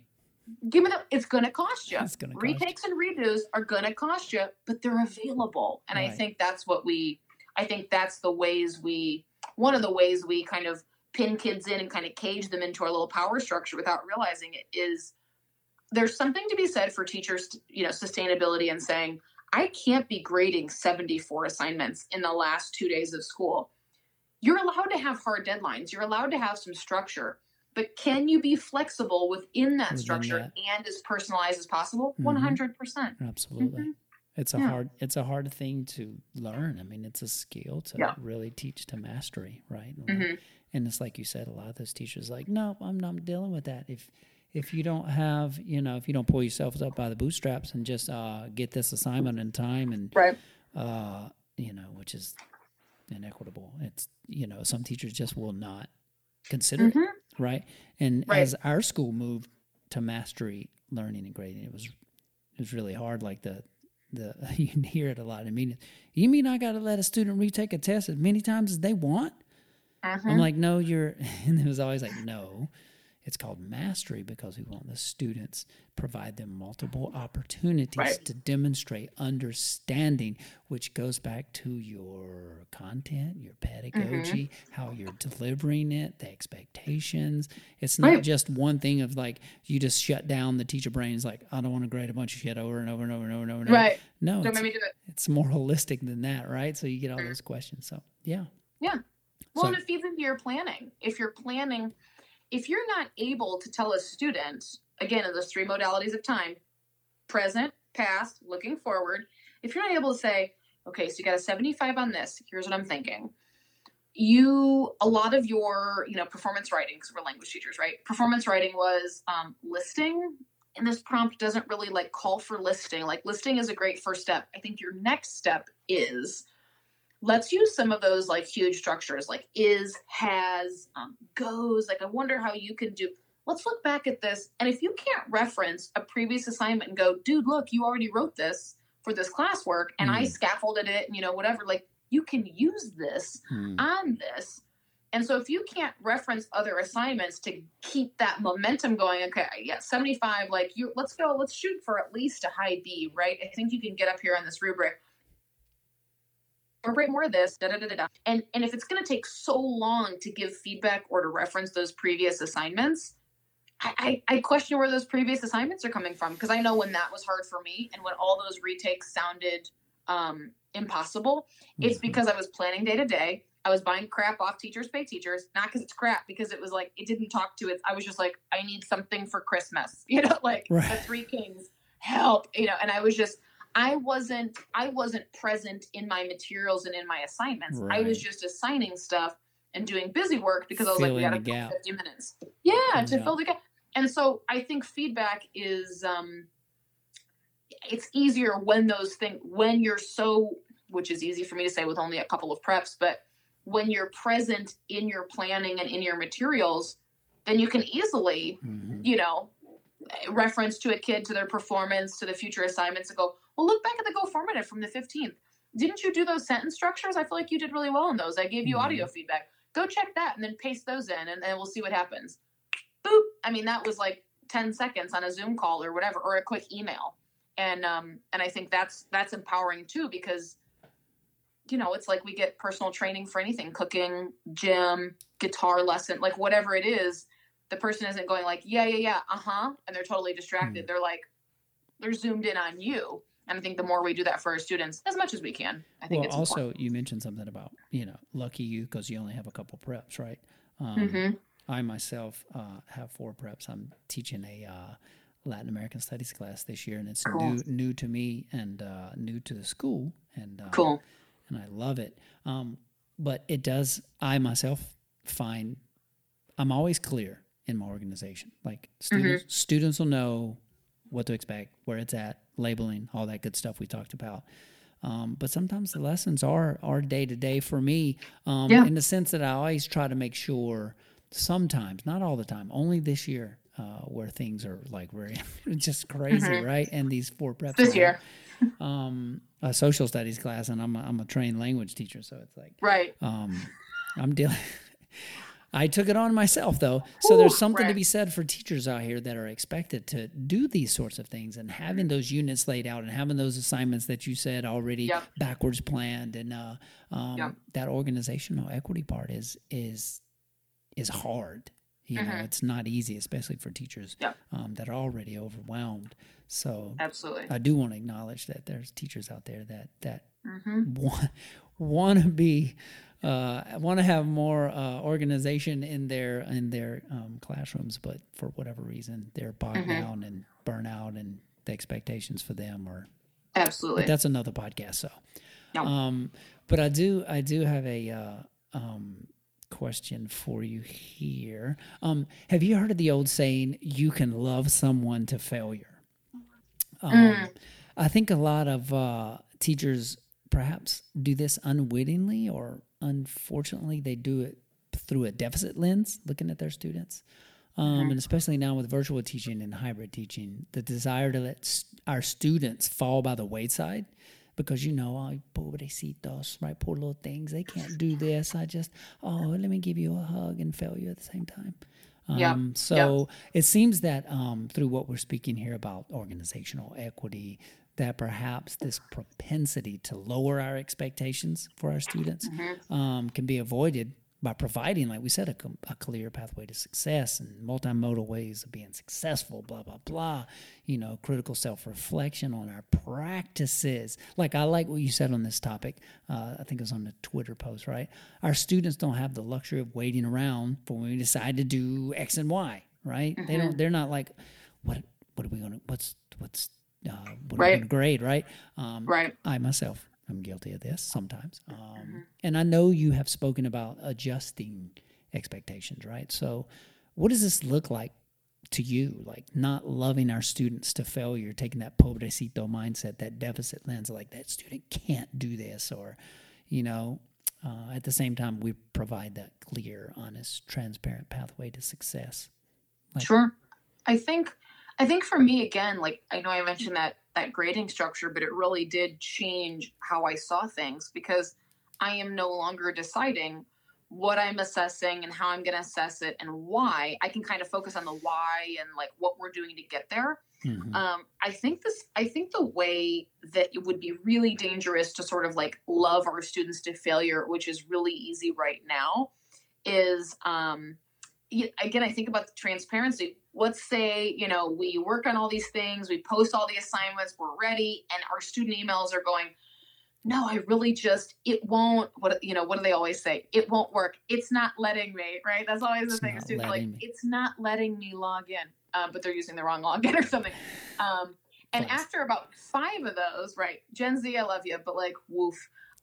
Give me the. Money. It's going to cost you. It's gonna Retakes cost. and redos are going to cost you, but they're available, and right. I think that's what we. I think that's the ways we. One of the ways we kind of pin kids in and kind of cage them into our little power structure without realizing it is. There's something to be said for teachers, you know, sustainability and saying I can't be grading 74 assignments in the last two days of school. You're allowed to have hard deadlines, you're allowed to have some structure, but can you be flexible within that within structure that. and as personalized as possible? Mm-hmm. 100%. Absolutely. Mm-hmm. It's a yeah. hard it's a hard thing to learn. I mean, it's a skill to yeah. really teach to mastery, right? Mm-hmm. And it's like you said, a lot of those teachers like, no, I'm not dealing with that. If if you don't have, you know, if you don't pull yourself up by the bootstraps and just uh, get this assignment in time and, right. uh, you know, which is inequitable. It's, you know, some teachers just will not consider mm-hmm. it, right? And right. as our school moved to mastery learning and grading, it was, it was really hard. Like the, the, you can hear it a lot in meetings. You mean I got to let a student retake a test as many times as they want? Uh-huh. I'm like, no, you're, and it was always like, no, it's called mastery because we want the students provide them multiple opportunities right. to demonstrate understanding, which goes back to your content, your pedagogy, mm-hmm. how you're delivering it, the expectations. It's not right. just one thing of like you just shut down the teacher brains like I don't want to grade a bunch of shit over and over and over and over and over. Right. No, don't make me do it. It's more holistic than that, right? So you get all mm-hmm. those questions. So yeah. Yeah. Well, so, and it feeds into your planning. If you're planning if you're not able to tell a student, again, in those three modalities of time present, past, looking forward if you're not able to say, okay, so you got a 75 on this, here's what I'm thinking. You, a lot of your, you know, performance writing, because we're language teachers, right? Performance writing was um, listing, and this prompt doesn't really like call for listing. Like, listing is a great first step. I think your next step is let's use some of those like huge structures like is has um, goes like i wonder how you can do let's look back at this and if you can't reference a previous assignment and go dude look you already wrote this for this classwork and mm. i scaffolded it and you know whatever like you can use this mm. on this and so if you can't reference other assignments to keep that momentum going okay yeah 75 like you let's go let's shoot for at least a high b right i think you can get up here on this rubric incorporate more of this, da da da da. And and if it's going to take so long to give feedback or to reference those previous assignments, I, I, I question where those previous assignments are coming from because I know when that was hard for me and when all those retakes sounded um, impossible, it's mm-hmm. because I was planning day to day. I was buying crap off teachers pay teachers, not because it's crap, because it was like it didn't talk to it. I was just like, I need something for Christmas, you know, like right. the Three Kings, help, you know. And I was just I wasn't I wasn't present in my materials and in my assignments. Right. I was just assigning stuff and doing busy work because I was Filling like, we got 50 minutes. Yeah, yeah, to fill the gap. And so I think feedback is um it's easier when those things when you're so which is easy for me to say with only a couple of preps, but when you're present in your planning and in your materials, then you can easily, mm-hmm. you know, reference to a kid to their performance to the future assignments and go, well, look back at the Go Formative from the 15th. Didn't you do those sentence structures? I feel like you did really well in those. I gave you mm-hmm. audio feedback. Go check that and then paste those in, and then we'll see what happens. Boop. I mean, that was like 10 seconds on a Zoom call or whatever, or a quick email. And um, and I think that's that's empowering too because you know it's like we get personal training for anything, cooking, gym, guitar lesson, like whatever it is. The person isn't going like, yeah, yeah, yeah, uh huh, and they're totally distracted. Mm-hmm. They're like, they're zoomed in on you and I think the more we do that for our students, as much as we can, I think well, it's also important. you mentioned something about you know lucky you because you only have a couple preps, right? Um, mm-hmm. I myself uh, have four preps. I'm teaching a uh, Latin American Studies class this year, and it's cool. new new to me and uh, new to the school. And uh, cool. and I love it. Um, but it does. I myself find I'm always clear in my organization. Like students, mm-hmm. students will know what to expect, where it's at, labeling, all that good stuff we talked about. Um, but sometimes the lessons are are day to day for me, um, yeah. in the sense that I always try to make sure. Sometimes, not all the time. Only this year, uh, where things are like very just crazy, mm-hmm. right? And these four preps this year, um, a social studies class, and I'm a, I'm a trained language teacher, so it's like right. Um, I'm dealing. I took it on myself though. So Ooh, there's something right. to be said for teachers out here that are expected to do these sorts of things and having those units laid out and having those assignments that you said already yep. backwards planned and uh, um, yep. that organizational equity part is is is hard. You mm-hmm. know, it's not easy, especially for teachers yep. um, that are already overwhelmed. So absolutely, I do want to acknowledge that there's teachers out there that that mm-hmm. want want to be uh, want to have more uh, organization in their in their um, classrooms, but for whatever reason, they're bogged mm-hmm. down and burnout, and the expectations for them are absolutely. That's another podcast. So, um, but I do I do have a uh, um, question for you here. Um, have you heard of the old saying, "You can love someone to failure"? Um, mm. I think a lot of uh, teachers perhaps do this unwittingly or unfortunately they do it through a deficit lens looking at their students um, mm-hmm. and especially now with virtual teaching and hybrid teaching the desire to let st- our students fall by the wayside because you know, oh, pobrecitos, right? Poor little things. They can't do this. I just, oh, let me give you a hug and fail you at the same time. Um, yeah. So yeah. it seems that um, through what we're speaking here about organizational equity, that perhaps this propensity to lower our expectations for our students mm-hmm. um, can be avoided by providing, like we said, a, a, clear pathway to success and multimodal ways of being successful, blah, blah, blah. You know, critical self reflection on our practices. Like, I like what you said on this topic. Uh, I think it was on the Twitter post, right? Our students don't have the luxury of waiting around for when we decide to do X and Y, right? Mm-hmm. They don't, they're not like, what, what are we going to, what's, what's, uh, what right. grade, right? Um, right. I myself am guilty of this sometimes. Um, mm-hmm. And I know you have spoken about adjusting expectations, right? So, what does this look like to you? Like not loving our students to failure, taking that pobrecito mindset, that deficit lens, like that student can't do this, or, you know, uh, at the same time, we provide that clear, honest, transparent pathway to success. Like, sure. I think I think for me again, like I know I mentioned that that grading structure, but it really did change how I saw things because I am no longer deciding what I'm assessing and how I'm going to assess it and why. I can kind of focus on the why and like what we're doing to get there. Mm-hmm. Um, I think this. I think the way that it would be really dangerous to sort of like love our students to failure, which is really easy right now, is um, again. I think about the transparency let's say you know we work on all these things we post all the assignments we're ready and our student emails are going no i really just it won't what you know what do they always say? It won't work. It's not letting me right? That's always the thing students like me. it's not letting me log in um, but they're using the wrong login or something. Um, and after about five of those right gen z i love you but like woof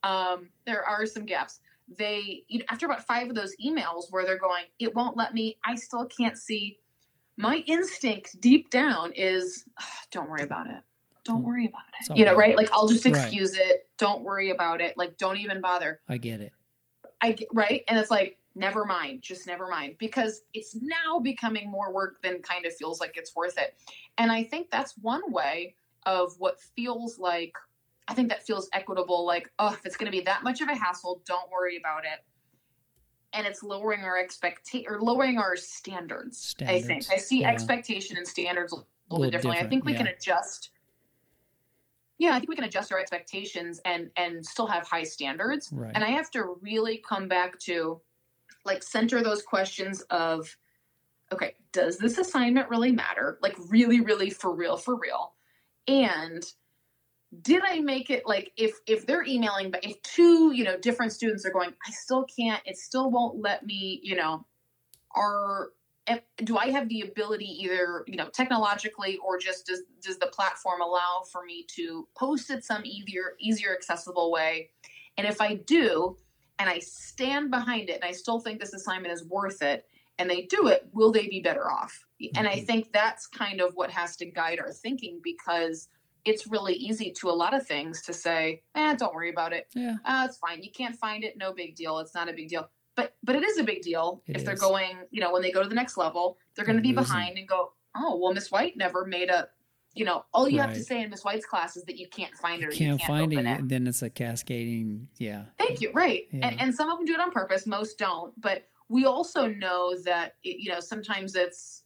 um, there are some gaps. They you know, after about five of those emails where they're going it won't let me. I still can't see my instinct deep down is oh, don't worry about it. Don't worry about it. You know right? Like i'll just excuse right. it. Don't worry about it. Like don't even bother. I get it. I get, right? And it's like never mind. Just never mind. Because it's now becoming more work than kind of feels like it's worth it. And i think that's one way of what feels like i think that feels equitable. Like oh if it's going to be that much of a hassle don't worry about it and it's lowering our expectation or lowering our standards, standards, I think I see yeah. expectation and standards a little, a little bit differently. Different, I think we yeah. can adjust. Yeah, I think we can adjust our expectations and and still have high standards. Right. And I have to really come back to like center those questions of okay, does this assignment really matter? Like really, really for real, for real. And did I make it like if if they're emailing, but if two you know different students are going, I still can't. It still won't let me. You know, are do I have the ability either you know technologically or just does does the platform allow for me to post it some easier easier accessible way? And if I do, and I stand behind it, and I still think this assignment is worth it, and they do it, will they be better off? Mm-hmm. And I mm-hmm. think that's kind of what has to guide our thinking because it's really easy to a lot of things to say, eh, don't worry about it. Yeah. Uh, it's fine. You can't find it. No big deal. It's not a big deal. But but it is a big deal it if is. they're going, you know, when they go to the next level, they're going to be behind and go, oh, well, Miss White never made a, you know, all you right. have to say in Miss White's class is that you can't find it. You can't, you can't find it, it, and then it's a cascading. Yeah. Thank you. Right. Yeah. And, and some of them do it on purpose. Most don't. But we also know that it, you know sometimes it's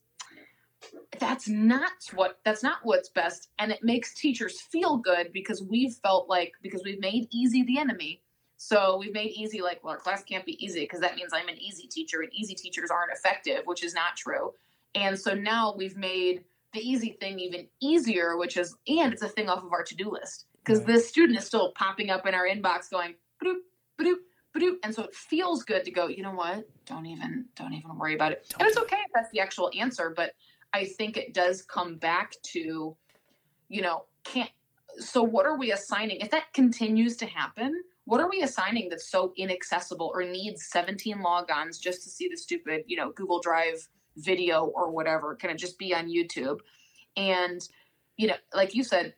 that's not what that's not what's best. And it makes teachers feel good because we've felt like because we've made easy the enemy. So we've made easy like well our class can't be easy because that means i'm an easy teacher and easy teachers aren't effective which is not true. And so now we've made the easy thing even easier which is and it's a thing off of our to-do list. Because right. this student is still popping up in our inbox going and so it feels good to go you know what? Don't even don't even worry about it. Don't and it's okay if that's the actual answer but I think it does come back to, you know, can't. So what are we assigning? If that continues to happen, what are we assigning that's so inaccessible or needs 17 logons just to see the stupid, you know, Google Drive video or whatever? Can it just be on YouTube? And, you know, like you said,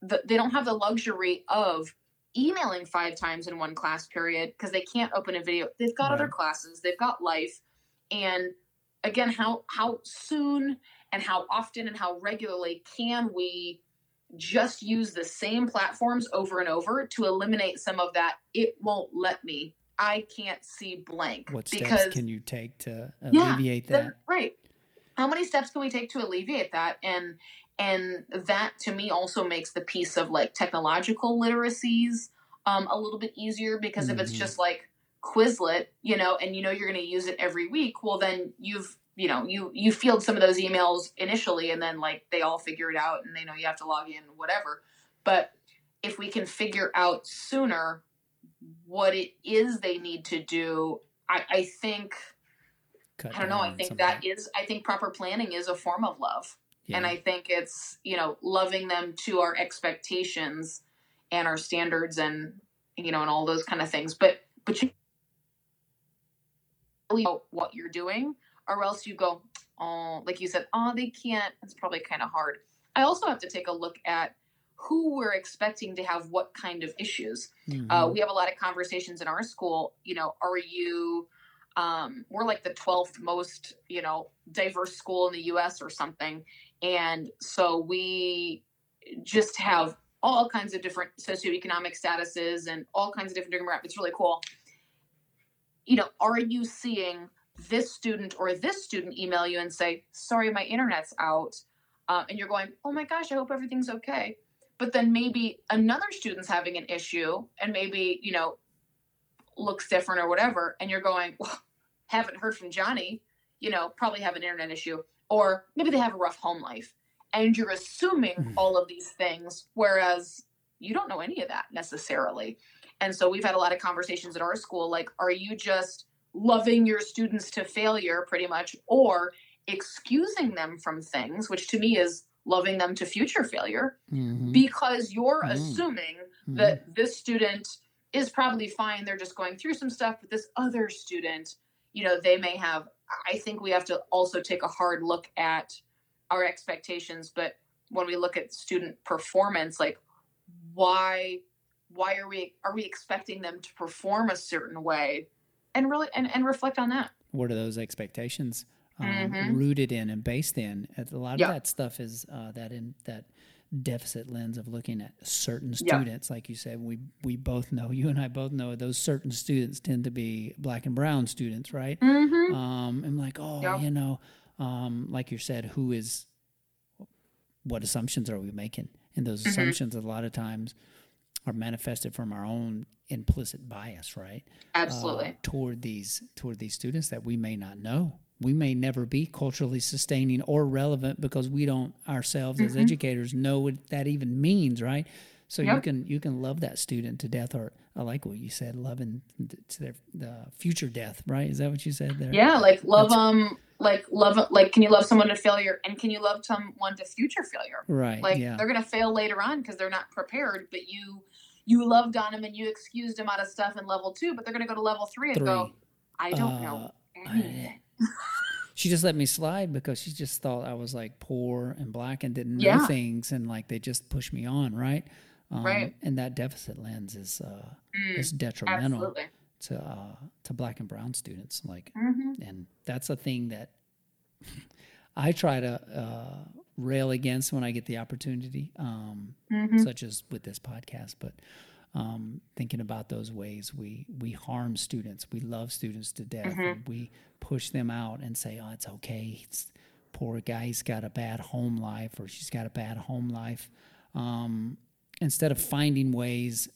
the, they don't have the luxury of emailing five times in one class period because they can't open a video. They've got right. other classes, they've got life. And again, how how soon and how often and how regularly can we just use the same platforms over and over to eliminate some of that it won't let me i can't see blank what steps can you take to alleviate yeah, that right how many steps can we take to alleviate that and and that to me also makes the piece of like technological literacies um, a little bit easier because mm-hmm. if it's mm-hmm. just like quizlet you know and you know you're going to use it every week well then you've you know you you field some of those emails initially and then like they all figure it out and they know you have to log in whatever. But if we can figure out sooner what it is they need to do i i think Cut i don't know i think that is i think proper planning is a form of love. Yeah. and i think it's you know loving them to our expectations and our standards and you know and all those kind of things. But but you know what you're doing or else you go, oh, like you said, oh, they can't. It's probably kind of hard. I also have to take a look at who we're expecting to have what kind of issues. Mm-hmm. Uh, we have a lot of conversations in our school. You know, are you? Um, we're like the 12th most, you know, diverse school in the U.S. or something, and so we just have all kinds of different socioeconomic statuses and all kinds of different demographics. It's really cool. You know, are you seeing this student or this student email you and say, sorry, my internet's out. Uh, and you're going, oh my gosh, I hope everything's okay. But then maybe another student's having an issue and maybe, you know, looks different or whatever. And you're going, well, haven't heard from Johnny, you know, probably have an internet issue. Or maybe they have a rough home life. And you're assuming mm-hmm. all of these things, whereas you don't know any of that necessarily. And so we've had a lot of conversations at our school like, are you just loving your students to failure pretty much or excusing them from things which to me is loving them to future failure mm-hmm. because you're mm-hmm. assuming mm-hmm. that this student is probably fine they're just going through some stuff but this other student you know they may have i think we have to also take a hard look at our expectations but when we look at student performance like why why are we are we expecting them to perform a certain way and really and, and reflect on that. What are those expectations um, mm-hmm. rooted in and based in? A lot of that stuff is uh, that in that deficit lens of looking at certain students. Like you said, we we both know you and I both know those certain students tend to be black and brown students, right? Mm-hmm. Um, and like, oh, you know, um, like you said, who is what assumptions are we making? And those mm-hmm. assumptions a lot of times are manifested from our own implicit bias, right? Absolutely. Uh, toward these toward these students that we may not know. We may never be culturally sustaining or relevant because we don't ourselves mm-hmm. as educators know what that even means, right? So yep. you can you can love that student to death, or I like what you said, loving to their the future death, right? Is that what you said there? Yeah, like love them, um, like love like can you love someone to failure, and can you love someone to future failure? Right. Like yeah. they're gonna fail later on because they're not prepared, but you you loved on them and you excused them out of stuff in level two, but they're going to go to level three and three. go, I don't uh, know anything. she just let me slide because she just thought I was like poor and black and didn't yeah. know things and like they just pushed me on, right? Um, right. And that deficit lens is uh, mm, is detrimental absolutely. To uh, to black and brown students. Like, mm-hmm. and that's a thing that I try to uh, rail against when I get the opportunity, um, mm-hmm. such as with this podcast. But um, thinking about those ways we we harm students, we love students to death, mm-hmm. we push them out and say, "Oh, it's okay." It's, poor guy's got a bad home life, or she's got a bad home life. Um, instead of finding ways,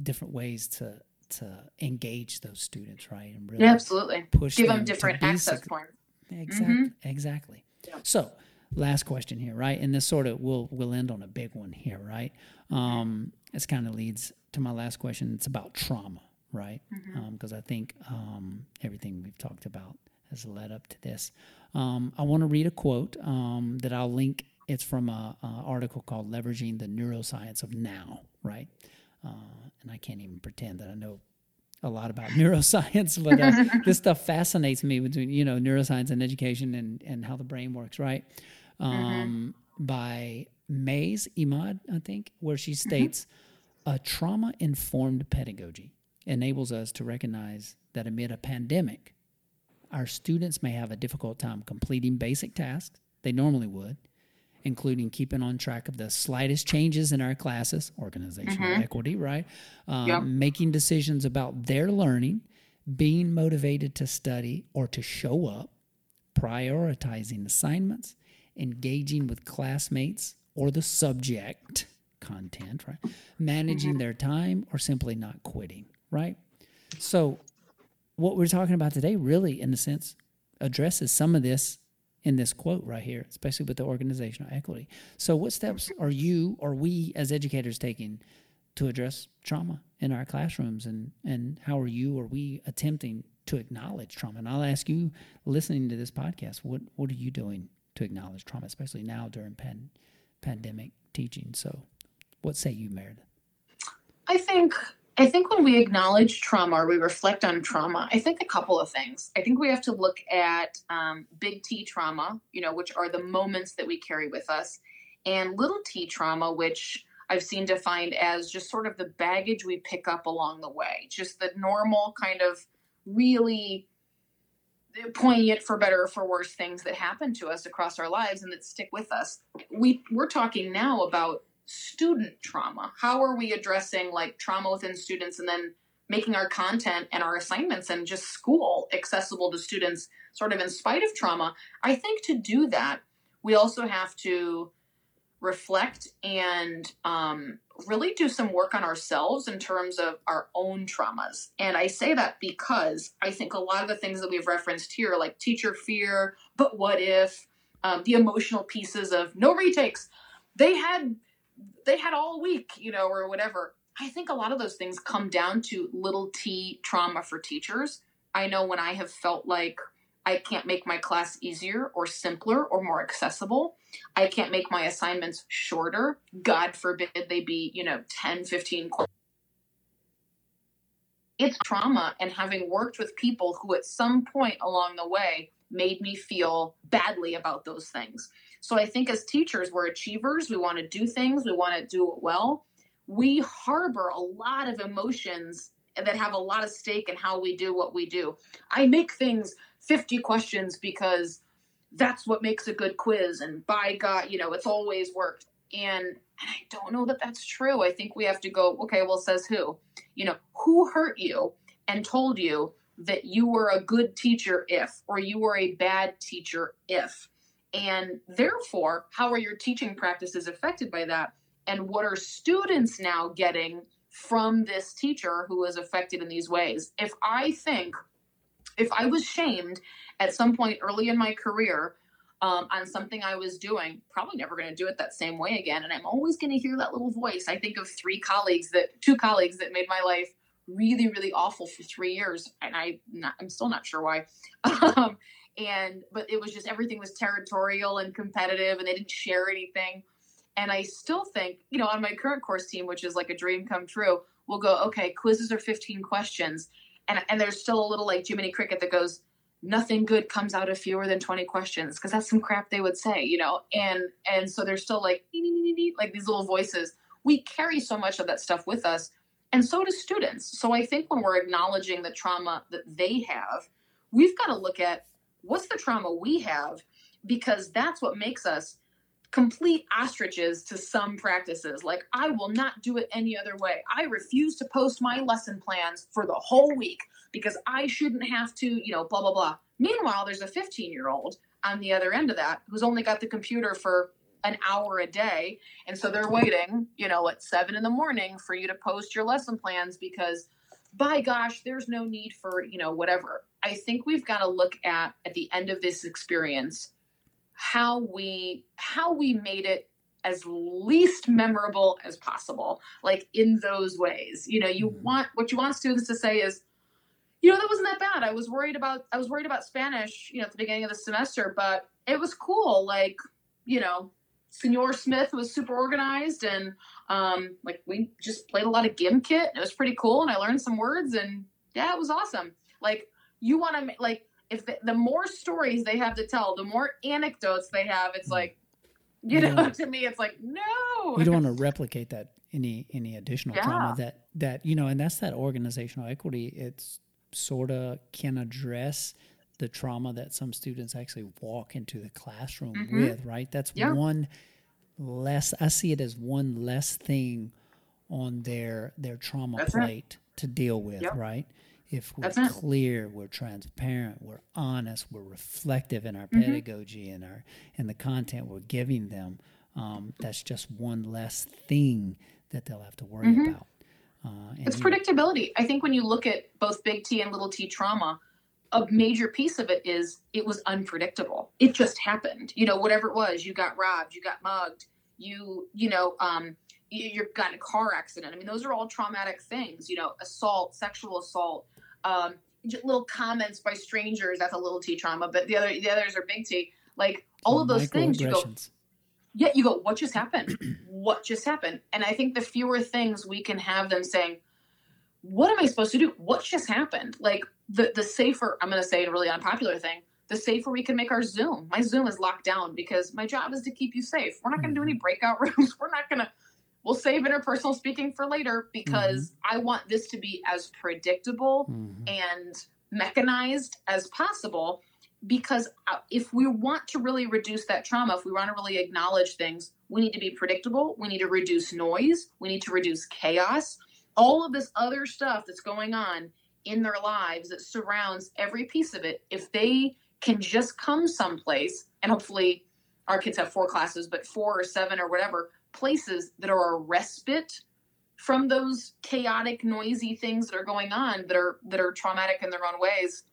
different ways to to engage those students, right? And really yeah, absolutely push give them, them different access points. Exactly. Mm-hmm. Exactly. Yeah. So, last question here, right? And this sort of we'll we'll end on a big one here, right? Um, this kind of leads to my last question. It's about trauma, right? Because mm-hmm. um, I think um, everything we've talked about has led up to this. Um, I want to read a quote um, that I'll link. It's from a, a, article called "Leveraging the Neuroscience of Now," right? Uh, and I can't even pretend that I know a lot about neuroscience, but uh, this stuff fascinates me between you know neuroscience and education and and how the brain works, right? Mm-hmm. Um, mm-hmm. By Mays Imad, I think, where she mm-hmm. states mm-hmm. a trauma informed pedagogy enables us to recognize that amid a pandemic, our students may have a difficult time completing basic tasks they normally would including keeping on track of the slightest changes in our classes, organizational mm-hmm. equity, right? Um, yep. Making decisions about their learning, being motivated to study or to show up, prioritizing assignments, engaging with classmates or the subject content, right? Managing mm-hmm. their time or simply not quitting, right? So, what we're talking about today really, in a sense, addresses some of this in this quote right here, especially with the organizational equity. So, what steps are you or we as educators taking to address trauma in our classrooms, and and how are you or we attempting to acknowledge trauma? And I'll ask you, listening to this podcast, what what are you doing to acknowledge trauma, especially now during pan, pandemic teaching? So, what say you, Meredith? I think I think when we acknowledge trauma or we reflect on trauma, I think a couple of things. I think we have to look at um, big T trauma, you know, which are the moments that we carry with us, and little t trauma, which I've seen defined as just sort of the baggage we pick up along the way, just the normal kind of really poignant for better or for worse things that happen to us across our lives and that stick with us. We we're talking now about student trauma? How are we addressing like trauma within students and then making our content and our assignments and just school accessible to students sort of in spite of trauma? I think to do that, we also have to reflect and um, really do some work on ourselves in terms of our own traumas. And I say that because I think a lot of the things that we've referenced here, like teacher fear, but what if, um, the emotional pieces of no retakes, they had they had all week, you know, or whatever. I think a lot of those things come down to little t trauma for teachers. I know when I have felt like I can't make my class easier or simpler or more accessible. I can't make my assignments shorter. God forbid they be, you know, 10, 15 it's trauma and having worked with people who at some point along the way made me feel badly about those things. So I think as teachers, we're achievers. We want to do things, we want to do it well. We harbor a lot of emotions that have a lot of stake in how we do what we do. I make things 50 questions because that's what makes a good quiz. And by God, you know, it's always worked. And, and I don't know that that's true. I think we have to go, okay, well, says who? You know, who hurt you and told you that you were a good teacher if, or you were a bad teacher if. And therefore, how are your teaching practices affected by that? And what are students now getting from this teacher who was affected in these ways? If I think, if I was shamed at some point early in my career um, on something I was doing, probably never going to do it that same way again. And I'm always going to hear that little voice. I think of three colleagues that, two colleagues that made my life really, really awful for three years, and I not, I'm still not sure why. Um, and but it was just everything was territorial and competitive, and they didn't share anything. And I still think, you know, on my current course team, which is like a dream come true, we'll go, okay, quizzes are 15 questions. And, and there's still a little like Jiminy Cricket that goes, nothing good comes out of fewer than 20 questions because that's some crap they would say you know and and so they're still like like these little voices we carry so much of that stuff with us and so do students so i think when we're acknowledging the trauma that they have we've got to look at what's the trauma we have because that's what makes us complete ostriches to some practices. Like, I will not do it any other way. I refuse to post my lesson plans for the whole week because I shouldn't have to, you know, blah, blah, blah. Meanwhile, there's a 15 year old on the other end of that who's only got the computer for an hour a day. And so they're waiting, you know, at seven in the morning for you to post your lesson plans because by gosh, there's no need for, you know, whatever. I think we've got to look at at the end of this experience how we how we made it as least memorable as possible like in those ways. You know you mm-hmm. want what you want students to say is you know that wasn't that bad. I was worried about i was worried about spanish you know at the beginning of the semester but it was cool. Like you know senor smith was super organized and um like we just played a lot of gimkit it was pretty cool and i learned some words and yeah it was awesome. Like you want to like if the, the more stories they have to tell, the more anecdotes they have, it's like, you, you know, to me, it's like, no. You don't want to replicate that any any additional yeah. trauma that that you know, and that's that organizational equity. It's sort of can address the trauma that some students actually walk into the classroom mm-hmm. with. Right, that's yeah. one less. I see it as one less thing on their their trauma that's plate to deal with. Right if we're That's clear, we're transparent, we're honest, we're reflective in our mm-hmm. pedagogy and our and the content we're giving them, um, that's just one less thing that they'll have to worry mm-hmm. about. Uh, it's predictability. I think when you look at both big T and little T trauma, a major piece of it is it was unpredictable. It just happened. You know, whatever it was, you got robbed, you got mugged, you you know, um, you, you got a car accident. I mean, those are all traumatic things. You know, assault, sexual assault, um, little comments by strangers. That's a little T trauma, but the other the others are big T. Like all of those things, you go. Yeah, you go. What just happened? what just happened? And I think the fewer things we can have them saying, "What am I supposed to do? What just happened?" Like the the safer. I'm going to say a really unpopular thing. The safer we can make our Zoom. My Zoom is locked down because my job is to keep you safe. We're not going to do any mm-hmm. breakout rooms. We're not going to we'll save interpersonal speaking for later because mm-hmm. I want this to be as predictable mm-hmm. and mechanized as possible. Because uh, if we want to really reduce that trauma, if we want to really acknowledge things, we need to be predictable. We need to reduce noise. We need to reduce chaos. All of this other stuff that's going on in their lives that surrounds every piece of it, if they can just come someplace, and hopefully our kids have four classes, but four or seven or whatever, places that are a respite from those chaotic noisy things that are going on that are that are traumatic in their own ways.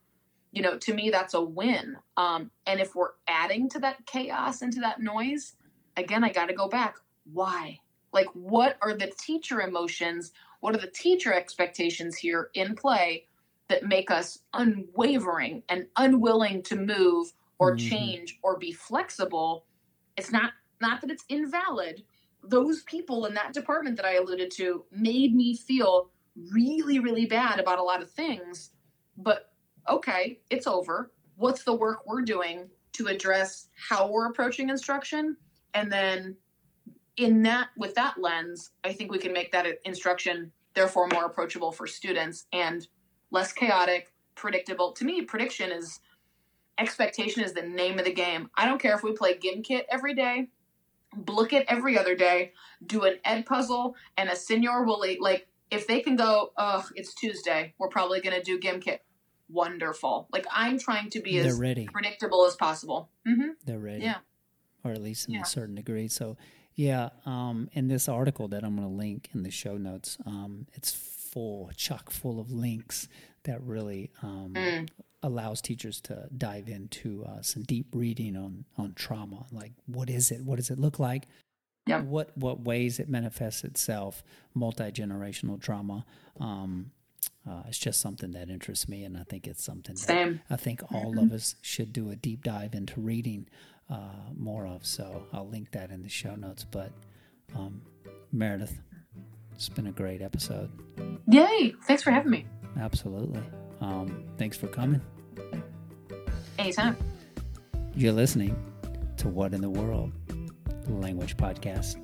You know to me that's a win. Um, and if we're adding to that chaos and to that noise again i got to go back. Why? Like what are the teacher emotions? What are the teacher expectations here in play that make us unwavering and unwilling to move or mm-hmm. change or be flexible? It's not not that it's invalid those people in that department that I alluded to made me feel really, really bad about a lot of things. But okay, it's over. What's the work we're doing to address how we're approaching instruction? And then in that, with that lens, I think we can make that instruction therefore more approachable for students and less chaotic, predictable. To me, prediction is expectation is the name of the game. I don't care if we play Gimkit every day Blooket every other day, do an Edpuzzle and a Senor Wooly. Like, if they can go, oh, it's Tuesday, we're probably going to do Gimkit. Wonderful. Like, I'm trying to be They're as ready. predictable as possible. Mm-hmm. They're ready. Yeah. Or at least in yeah. a certain degree. So, yeah, um, in this article that I'm going to link in the show notes, um, it's full, chock full of links that really um, mm allows teachers to dive into uh, some deep reading on on trauma like what is it what does it look like yeah. what what ways it manifests itself multi-generational trauma um, uh, it's just something that interests me and i think it's something Same. that i think all mm-hmm. of us should do a deep dive into reading uh, more of so i'll link that in the show notes but Um, Meredith, it's been a great episode. Yay! Thanks for having me. Absolutely. Um, thanks for coming. Anytime. You're listening to What in the World Language Podcast.